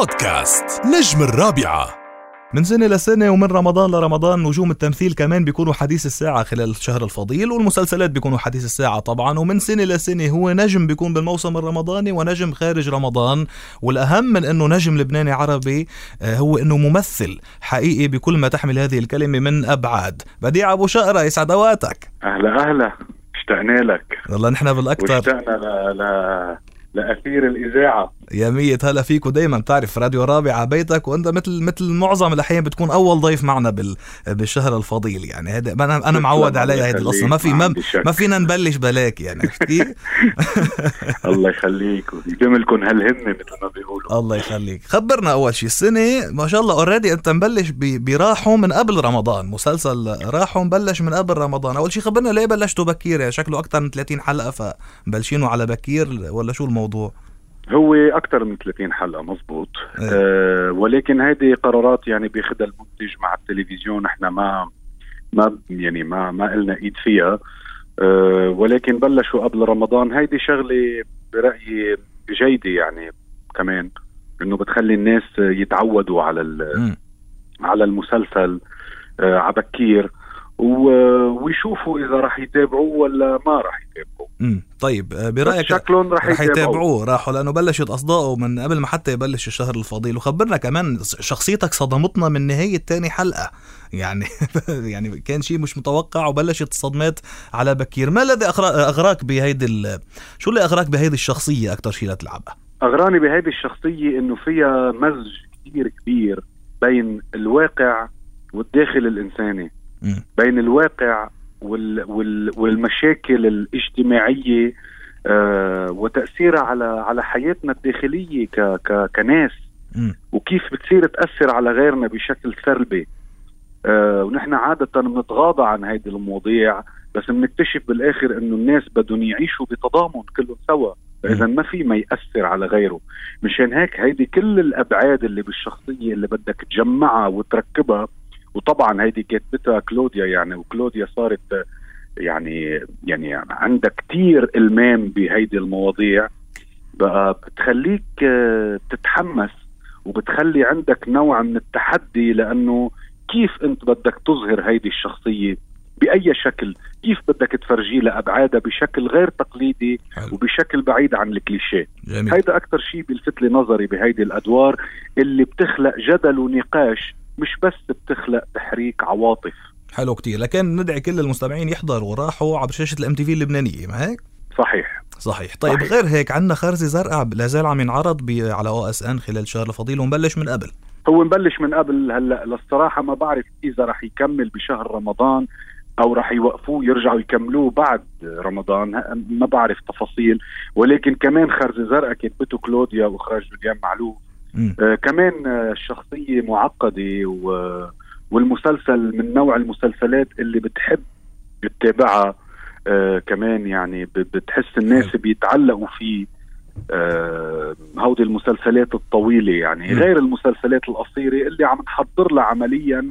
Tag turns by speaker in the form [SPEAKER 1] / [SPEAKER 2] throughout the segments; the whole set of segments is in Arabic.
[SPEAKER 1] بودكاست نجم الرابعة.
[SPEAKER 2] من سنة لسنة ومن رمضان لرمضان نجوم التمثيل كمان بيكونوا حديث الساعة خلال الشهر الفضيل والمسلسلات بيكونوا حديث الساعة طبعا. ومن سنة لسنة هو نجم بيكون بالموسم الرمضاني ونجم خارج رمضان. والأهم من أنه نجم لبناني عربي آه، هو أنه ممثل حقيقي بكل ما تحمل هذه الكلمة من أبعاد. بديع أبو شقرة يسعد أوقاتك.
[SPEAKER 3] أهلا أهلا. اشتقنا لك.
[SPEAKER 2] والله نحن بالأكثر.
[SPEAKER 3] واشتقنا ل... ل... لأثير الإذاعة.
[SPEAKER 2] يا مية هلا فيك ودايما بتعرف راديو رابع بيتك وأنت مثل مثل معظم الأحيان بتكون أول ضيف معنا بال بالشهر الفضيل يعني. هذا أنا أنا معود عليها هذه القصة. ما في ما. ما فينا نبلش بلاك يعني عرفت كيف؟
[SPEAKER 3] الله يخليك. ويديم لكم هالهمة مثل ما بيقولوا.
[SPEAKER 2] الله يخليك. خبرنا أول شيء السنة ما شاء الله already أنت مبلش ب- براحوا من قبل رمضان. مسلسل راحوا مبلش من قبل رمضان. أول شيء خبرنا ليه بلشتوا بكير؟ يعني شكله أكثر من 30 حلقة فمبلشينه على بكير ولا شو الموضوع؟
[SPEAKER 3] هو أكثر من 30 حلقة مزبوط.
[SPEAKER 2] إيه.
[SPEAKER 3] آه ولكن هذه قرارات يعني بياخذها المنتج مع التلفزيون إحنا ما ما يعني ما ما لنا إيد فيها. آه ولكن بلشوا قبل رمضان. هيدي شغلة برأيي جيدة يعني كمان إنه بتخلي الناس يتعودوا على. على المسلسل آه عبكير ويشوفوا إذا راح يتابعوه ولا ما راح يتابعوه.
[SPEAKER 2] امم طيب آه، برأيك
[SPEAKER 3] شكلهم راح
[SPEAKER 2] رح
[SPEAKER 3] يتابعوه
[SPEAKER 2] راحوا لأنه بلشت اصدائه من قبل ما حتى يبلش الشهر الفضيل. وخبرنا كمان شخصيتك صدمتنا من نهاية تاني حلقة. يعني يعني كان شيء مش متوقع وبلشت الصدمات على بكير. ما الذي أغراك بهيدي ال- شو اللي أغراك بهيدي الشخصية أكثر شيء لتلعبها
[SPEAKER 3] أغراني بهيدي الشخصية إنه فيها مزج كثير كبير بين الواقع والداخل الإنساني.
[SPEAKER 2] مم.
[SPEAKER 3] بين الواقع وال وال والمشاكل الاجتماعية آه وتأثيرها على على حياتنا الداخلية ك ك كناس. وكيف بتصير تأثر على غيرنا بشكل سلبي. آه ونحن عادة بنتغاضى عن هيدي المواضيع بس بنكتشف بالآخر إنه الناس بدهم يعيشوا بتضامن كلهم سوا. فاذا ما في ما يأثر على غيره. مشان هيك هيدي كل الأبعاد اللي بالشخصية اللي بدك تجمعها وتركبها وطبعا هيدي كاتبتها كلوديا يعني وكلوديا صارت آه، يعني يعني عندها كتير إلمام بهيدي المواضيع. بقى بتخليك آه، تتحمس وبتخلي عندك نوع من التحدي لأنه كيف أنت بدك تظهر هيدي الشخصية بأي شكل؟ كيف بدك تفرجي لها ابعادها بشكل غير تقليدي
[SPEAKER 2] حلو.
[SPEAKER 3] وبشكل بعيد عن الكليشيه؟ هيدا أكثر شيء بيلفت لي نظري بهيدي الأدوار اللي بتخلق جدل ونقاش مش بس بتخلق تحريك عواطف.
[SPEAKER 2] حلو كتير. لكان ندعي كل المستمعين يحضروا راحوا عبر شاشة ال MTV اللبنانية ما هيك؟
[SPEAKER 3] صحيح.
[SPEAKER 2] صحيح. طيب
[SPEAKER 3] صحيح.
[SPEAKER 2] غير هيك عندنا خرزه زرقاء لا زال عم ينعرض على OSN خلال شهر الفضيل ومبلش من قبل.
[SPEAKER 3] هو مبلش من قبل. هلأ للصراحة ما بعرف إذا رح يكمل بشهر رمضان أو رح يوقفوه يرجعوا يكملوه بعد رمضان. ما بعرف تفاصيل. ولكن كمان خرزه زرقاء كتبته كلوديا وإخراج جوليان معلوف. آه كمان آه الشخصيه معقدة و والمسلسل من نوع المسلسلات اللي بتحب تتابعها آه كمان يعني بتحس الناس. بيتعلقوا فيه آه هودي المسلسلات الطويلة يعني. غير المسلسلات القصيرة اللي عم تحضر لها عمليا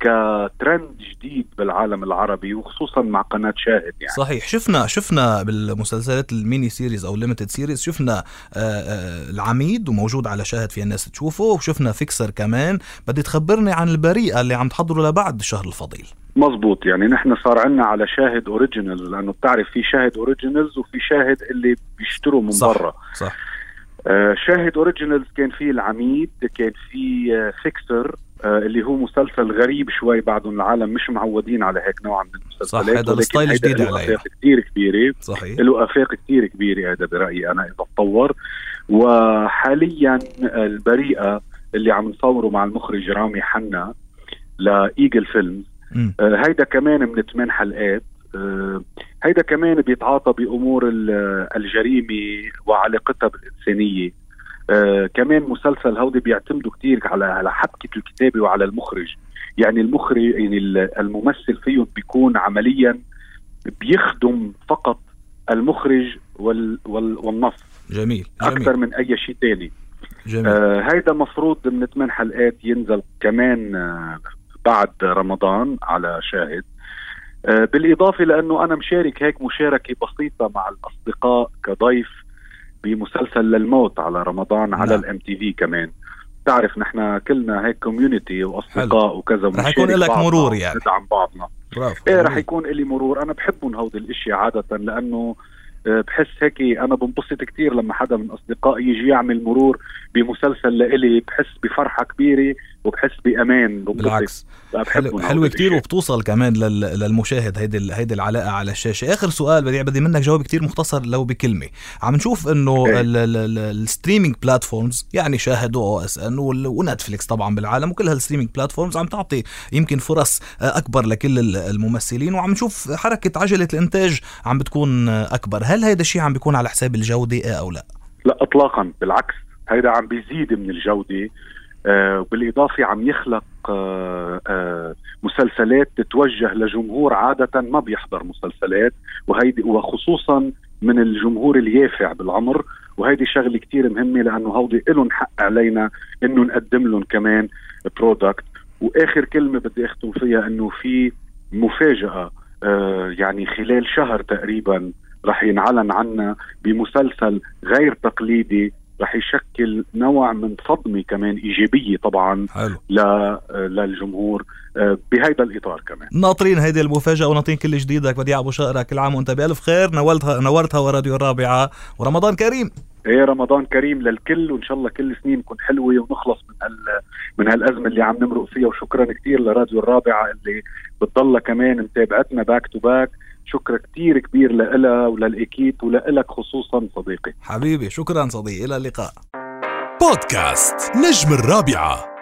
[SPEAKER 3] كترند جديد بالعالم العربي وخصوصا مع قناة شاهد يعني.
[SPEAKER 2] صحيح. شفنا شفنا بالمسلسلات ال mini series أو limited series شفنا آه، آه، العميد وموجود على شاهد في الناس تشوفه وشفنا Fixer كمان. بدي تخبرني عن البريئه اللي عم تحضره لبعد شهر الفضيل.
[SPEAKER 3] مزبوط يعني نحن صار عنا على شاهد originals لأنه بتعرف في شاهد originals وفي شاهد اللي بيشتروا من
[SPEAKER 2] صح.
[SPEAKER 3] برا.
[SPEAKER 2] صح.
[SPEAKER 3] آه شاهد originals كان فيه العميد كان فيه آه Fixer آه اللي هو مسلسل غريب شوي بعدهم العالم مش معودين على هيك نوع من المسلسلات
[SPEAKER 2] صح،
[SPEAKER 3] ولكن
[SPEAKER 2] ال
[SPEAKER 3] style
[SPEAKER 2] جديد علينا.
[SPEAKER 3] أفاق كثير كبيرة
[SPEAKER 2] صحيح
[SPEAKER 3] له أفاق كثير كبيرة هذا برأيي أنا إذا تطور وحاليا البريئة اللي عم نصوره مع المخرج رامي حنا ل Eagle
[SPEAKER 2] Films.
[SPEAKER 3] آه، هيدا كمان من ثمان حلقات آه، هيدا كمان بيتعاطى بأمور ال- الجريمة وعلاقتها بالإنسانية. آه، كمان مسلسل هودي بيعتمدوا كتير على على حبكة الكتابة وعلى المخرج. يعني المخرج يعني ال- الممثل فيهم بيكون عمليا بيخدم فقط المخرج وال وال والنص.
[SPEAKER 2] جميل
[SPEAKER 3] أكثر
[SPEAKER 2] جميل
[SPEAKER 3] من أي شيء تاني.
[SPEAKER 2] جميل.
[SPEAKER 3] آه هيدا مفروض من ثمان حلقات ينزل كمان آه بعد رمضان على شاهد. بالإضافة لأنه أنا مشارك هيك مشاركة بسيطة مع الأصدقاء كضيف بمسلسل للموت على رمضان على. ال MTV كمان. بتعرف نحن كلنا هيك community وأصدقاء وكذا
[SPEAKER 2] رح يكون لك مرور يعني.
[SPEAKER 3] ندعم بعضنا.
[SPEAKER 2] برافو.
[SPEAKER 3] إيه رح يكون لي مرور. أنا بحبهم هودي الاشياء عادة لأنه آه، بحس هيك أنا بنبسط كتير لما حدا من أصدقائي يجي يعمل مرور بمسلسل لإلي بحس بفرحة كبيرة. وبحس بأمان
[SPEAKER 2] بالعكس. حلو, حلو كتير وبتوصل كمان لل... للمشاهد هيدي هيدي العلاقة على الشاشة. آخر سؤال بدي بدي منك جواب كتير مختصر لو بكلمة. عم نشوف إنه.
[SPEAKER 3] ال
[SPEAKER 2] streaming platforms يعني شاهد OSN و Netflix طبعا بالعالم وكل هال streaming platforms عم تعطي يمكن فرص أكبر لكل الممثلين. وعم نشوف حركة عجلة الإنتاج عم بتكون أكبر. هل هيدا الشيء عم بيكون على حساب الجودة أو لا؟
[SPEAKER 3] لا اطلاقا. بالعكس هيدا عم بيزيد من الجودة. بالاضافه عم يخلق آه آه مسلسلات تتوجه لجمهور عادة ما بيحضر مسلسلات وهيدي وخصوصا من الجمهور اليافع بالعمر وهيدي شغلة كتير مهمة لأنه هودي لهم حق علينا إنه نقدم لهم كمان برودكت وآخر كلمة بدي أختم فيها إنه في مفاجأة آه يعني خلال شهر تقريبا رح ينعلن عنا بمسلسل غير تقليدي رح يشكل نوع من صدمة كمان إيجابية طبعا
[SPEAKER 2] حلو.
[SPEAKER 3] للجمهور آه، بهيدا الإطار كمان.
[SPEAKER 2] ناطرين هيدي المفاجأة وناطرين كل جديدك بديع أبو شقرة كل عام وأنت بألف خير. نورتنا نورتنا براديو الرابعة. ورمضان كريم.
[SPEAKER 3] إيه رمضان كريم للكل وإن شاء الله كل سنين تكون حلوة ونخلص من هال من هالأزمة اللي عم نمرق فيها. وشكرا كثير لراديو الرابعة اللي بتضلها كمان متابعتنا back to back شكر كثير كبير لها وللاكيد ولك خصوصا صديقي.
[SPEAKER 2] حبيبي شكرا صديقي. إلى اللقاء.
[SPEAKER 1] بودكاست نجم الرابعة.